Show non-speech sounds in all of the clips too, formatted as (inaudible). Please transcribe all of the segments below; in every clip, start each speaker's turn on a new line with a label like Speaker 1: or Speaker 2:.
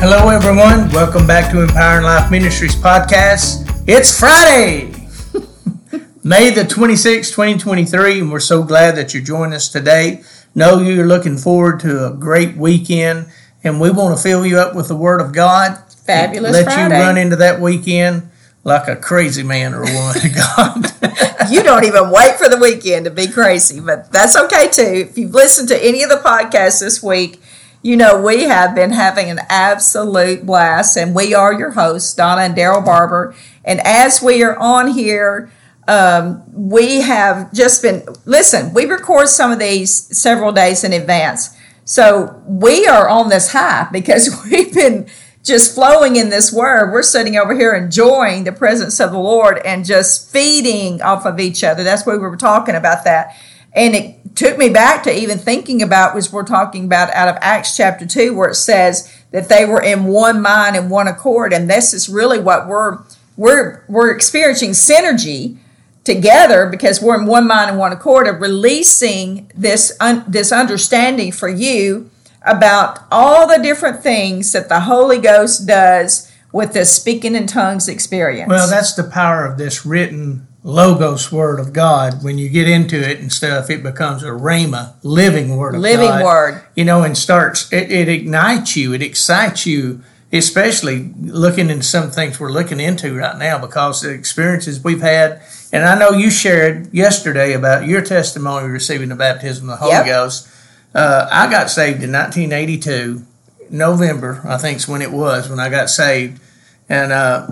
Speaker 1: Hello, everyone. Welcome back to Empowering Life Ministries podcast. It's Friday, (laughs) May the 26th, 2023, and we're so glad that you're joining us today. Know you're looking forward to a great weekend, and we want to fill you up with the Word of God.
Speaker 2: Fabulous
Speaker 1: Let
Speaker 2: Friday.
Speaker 1: you run into that weekend like a crazy man or a woman of God. (laughs) (laughs)
Speaker 2: you don't even wait for the weekend to be crazy, but that's okay too. If you've listened to any of the podcasts this week, you know we have been having an absolute blast, and we are your hosts, Donna and Daryl Barber. And as we are on here, um, we have just been listen. We record some of these several days in advance, so we are on this high because (laughs) we've been just flowing in this word. We're sitting over here enjoying the presence of the Lord and just feeding off of each other. That's why we were talking about that. And it took me back to even thinking about was we're talking about out of Acts chapter 2 where it says that they were in one mind and one accord and this is really what we're we're we're experiencing synergy together because we're in one mind and one accord of releasing this un, this understanding for you about all the different things that the Holy Ghost does with this speaking in tongues experience.
Speaker 1: Well, that's the power of this written logos word of God. When you get into it and stuff, it becomes a rhema, living word of
Speaker 2: living
Speaker 1: God.
Speaker 2: word.
Speaker 1: You know, and starts it, it ignites you, it excites you, especially looking into some things we're looking into right now because the experiences we've had. And I know you shared yesterday about your testimony receiving the baptism of the Holy
Speaker 2: Yep.
Speaker 1: Ghost. Uh, I got saved in 1982, November, I think's when it was when I got saved, and uh,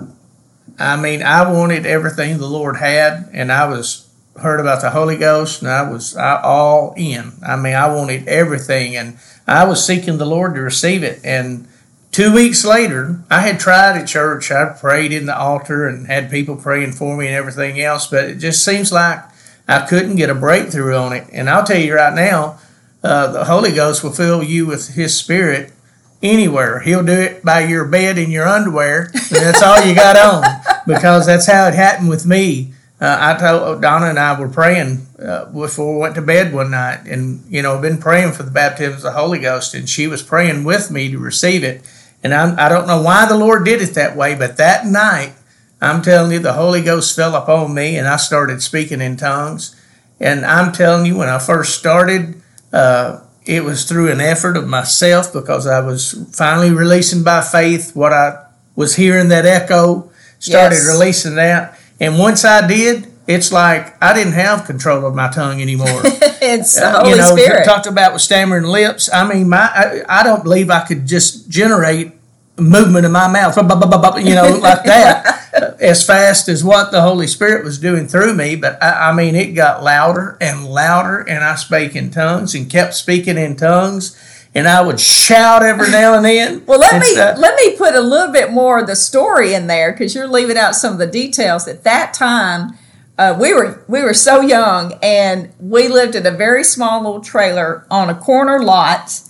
Speaker 1: I mean, I wanted everything the Lord had, and I was heard about the Holy Ghost, and I was all in. I mean, I wanted everything, and I was seeking the Lord to receive it. And two weeks later, I had tried at church. I prayed in the altar and had people praying for me and everything else, but it just seems like I couldn't get a breakthrough on it. And I'll tell you right now, uh, the Holy Ghost will fill you with His Spirit anywhere. He'll do it by your bed in your underwear. And that's all you got on (laughs) because that's how it happened with me. Uh, I told Donna and I were praying uh, before we went to bed one night, and you know, been praying for the baptism of the Holy Ghost, and she was praying with me to receive it. And I, I don't know why the Lord did it that way, but that night, I'm telling you, the Holy Ghost fell upon me, and I started speaking in tongues. And I'm telling you, when I first started, uh, it was through an effort of myself because I was finally releasing by faith what I was hearing that echo, started
Speaker 2: Yes.
Speaker 1: releasing that. And once I did, it's like I didn't have control of my tongue anymore. (laughs)
Speaker 2: it's the
Speaker 1: Uh,
Speaker 2: Holy
Speaker 1: you know,
Speaker 2: Spirit.
Speaker 1: talked about with stammering lips. I mean, my I, I don't believe I could just generate movement in my mouth, you know, (laughs) like that, uh, as fast as what the Holy Spirit was doing through me. But I, I mean, it got louder and louder, and I spake in tongues and kept speaking in tongues, and I would shout every now and then.
Speaker 2: Well, let me
Speaker 1: stuff.
Speaker 2: let me put a little bit more of the story in there because you're leaving out some of the details. At that time, uh, we were we were so young, and we lived in a very small little trailer on a corner lot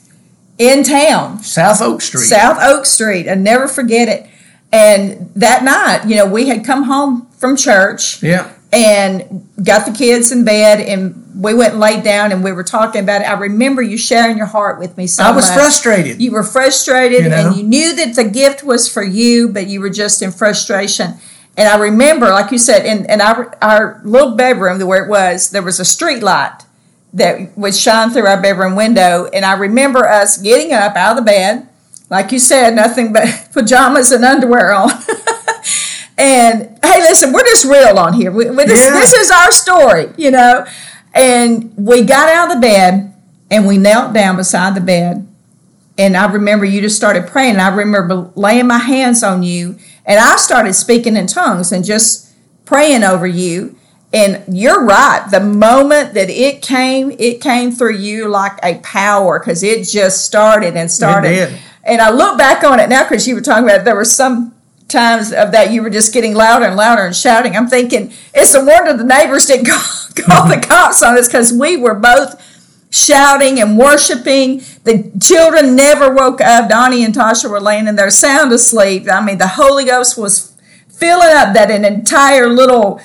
Speaker 2: in town,
Speaker 1: South Oak Street.
Speaker 2: South Oak Street. I never forget it. And that night, you know, we had come home from church
Speaker 1: yeah.
Speaker 2: And got the kids in bed, and we went and laid down, and we were talking about it. I remember you sharing your heart with me so
Speaker 1: I was
Speaker 2: much
Speaker 1: frustrated.
Speaker 2: you were frustrated
Speaker 1: You know?
Speaker 2: and you knew that the gift was for you, but you were just in frustration. And I remember, like you said, in, in our, our little bedroom where it was, there was a street light that would shine through our bedroom window. And I remember us getting up out of the bed, like you said, nothing but (laughs) pajamas and underwear on. (laughs) and hey, listen, we're just real on here. We, we, this,
Speaker 1: Yeah.
Speaker 2: this is our story, you know. And we got out of the bed and we knelt down beside the bed and I remember you just started praying. I remember laying my hands on you, and I started speaking in tongues and just praying over you. And you're right. The moment that it came, it came through you like a power because it just started and started. And I look back on it now because you were talking about there were some times of that you were just getting louder and louder and shouting. I'm thinking it's a wonder the neighbors didn't (laughs) call, call the cops on us because we were both shouting and worshiping. The children never woke up. Donnie and Tasha were laying in there sound asleep. I mean, the Holy Ghost was filling up that an entire little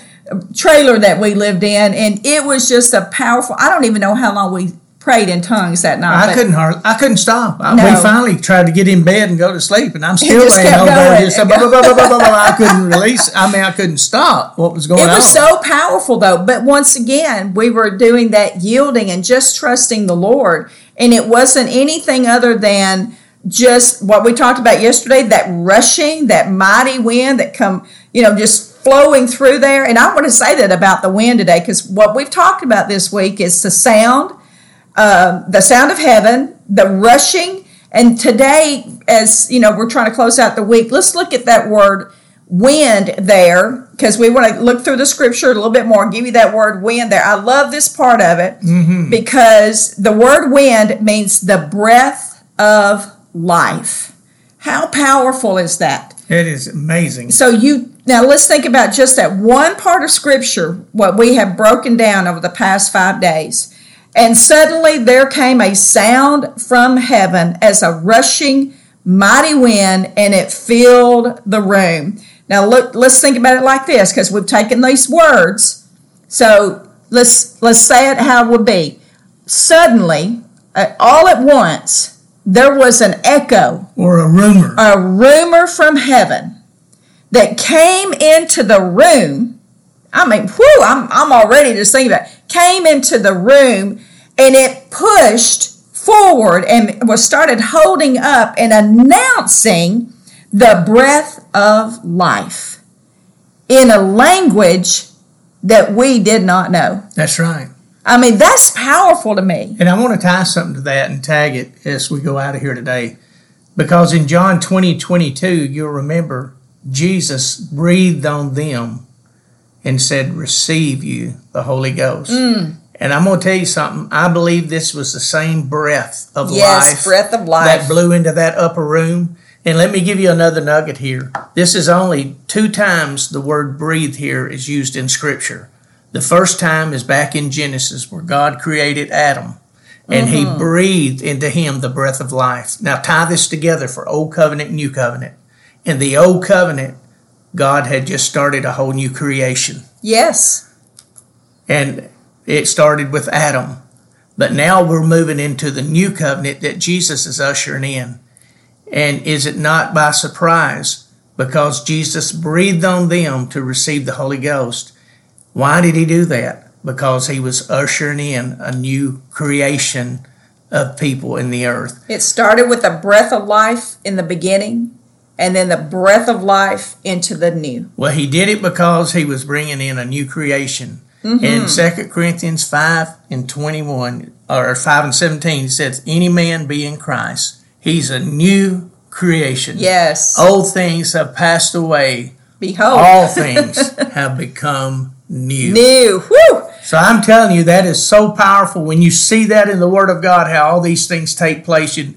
Speaker 2: trailer that we lived in, and it was just a powerful. I don't even know how long we prayed in tongues that night.
Speaker 1: I couldn't hardly, I couldn't stop. I,
Speaker 2: No.
Speaker 1: We finally tried to get in bed and go to sleep, and I'm (laughs) still laying over there.
Speaker 2: going.
Speaker 1: Just, blah, blah, blah, blah, blah, blah, blah. I couldn't (laughs) release. I mean, I couldn't stop what was going on.
Speaker 2: It
Speaker 1: on.
Speaker 2: was so powerful though. But once again, we were doing that yielding and just trusting the Lord. And it wasn't anything other than just what we talked about yesterday, that rushing, that mighty wind that come, you know, just flowing through there. And I want to say that about the wind today, because what we've talked about this week is the sound, um, the sound of heaven, the rushing. And today, as you know, we're trying to close out the week, let's look at that word wind there because we want to look through the scripture a little bit more give you that word wind there i love this part of it because the word wind means the breath of life how powerful is that
Speaker 1: It is amazing.
Speaker 2: so you now let's think about just that one part of scripture what we have broken down over the past five days and suddenly there came a sound from heaven as a rushing mighty wind and it filled the room now look let's think about it like this because we've taken these words so let's let's say it how it would be suddenly uh, all at once there was an echo
Speaker 1: Or a rumor.
Speaker 2: a rumor from heaven that came into the room. I mean, whew, I'm, I'm already just thinking about it. Came into the room and it pushed forward and was started holding up and announcing the breath of life in a language that we did not know.
Speaker 1: That's right.
Speaker 2: I mean, that's powerful to me.
Speaker 1: And I want to tie something to that and tag it as we go out of here today. Because in John 20, 22, you'll remember Jesus breathed on them and said, Receive you the Holy Ghost.
Speaker 2: Mm.
Speaker 1: And I'm going to tell you something. I believe this was the same breath of
Speaker 2: Yes,
Speaker 1: life
Speaker 2: breath of life.
Speaker 1: that blew into that upper room. And let me give you another nugget here. This is only two times the word breathe here is used in Scripture. The first time is back in Genesis where God created Adam and he breathed into him the breath of life. Now tie this together for Old Covenant, New Covenant. In the Old Covenant, God had just started a whole new creation.
Speaker 2: Yes.
Speaker 1: And it started with Adam. But now we're moving into the new covenant that Jesus is ushering in. And is it not by surprise? Because Jesus breathed on them to receive the Holy Ghost. Why did he do that? Because he was ushering in a new creation of people in the earth.
Speaker 2: It started with a breath of life in the beginning, and then the breath of life into the new.
Speaker 1: Well, he did it because he was bringing in a new creation. Mm-hmm. In 2 Corinthians 5 and 21, or 5 and 17, he says, Any man be in Christ, he's a new creation.
Speaker 2: Yes.
Speaker 1: Old things have passed away,
Speaker 2: Behold.
Speaker 1: all things (laughs) have become new.
Speaker 2: new. Whew.
Speaker 1: So I'm telling you, that is so powerful when you see that in the Word of God, how all these things take place. You,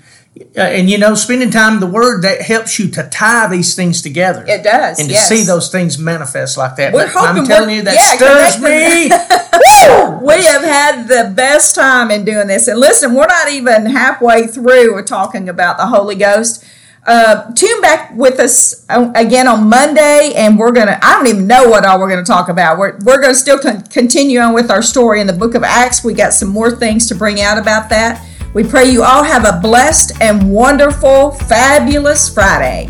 Speaker 1: and you know, spending time in the Word that helps you to tie these things together
Speaker 2: It does.
Speaker 1: and to
Speaker 2: yes.
Speaker 1: see those things manifest like that.
Speaker 2: We're
Speaker 1: But
Speaker 2: hoping
Speaker 1: I'm telling you, that
Speaker 2: yeah,
Speaker 1: stirs me. (laughs)
Speaker 2: We have had the best time in doing this. And listen, we're not even halfway through. We're talking about the Holy Ghost. Uh, tune back with us uh, again on Monday, and we're gonna. I don't even know what all we're gonna talk about. We're we're gonna still con- continue on with our story in the Book of Acts. We got some more things to bring out about that. We pray you all have a blessed and wonderful, fabulous Friday.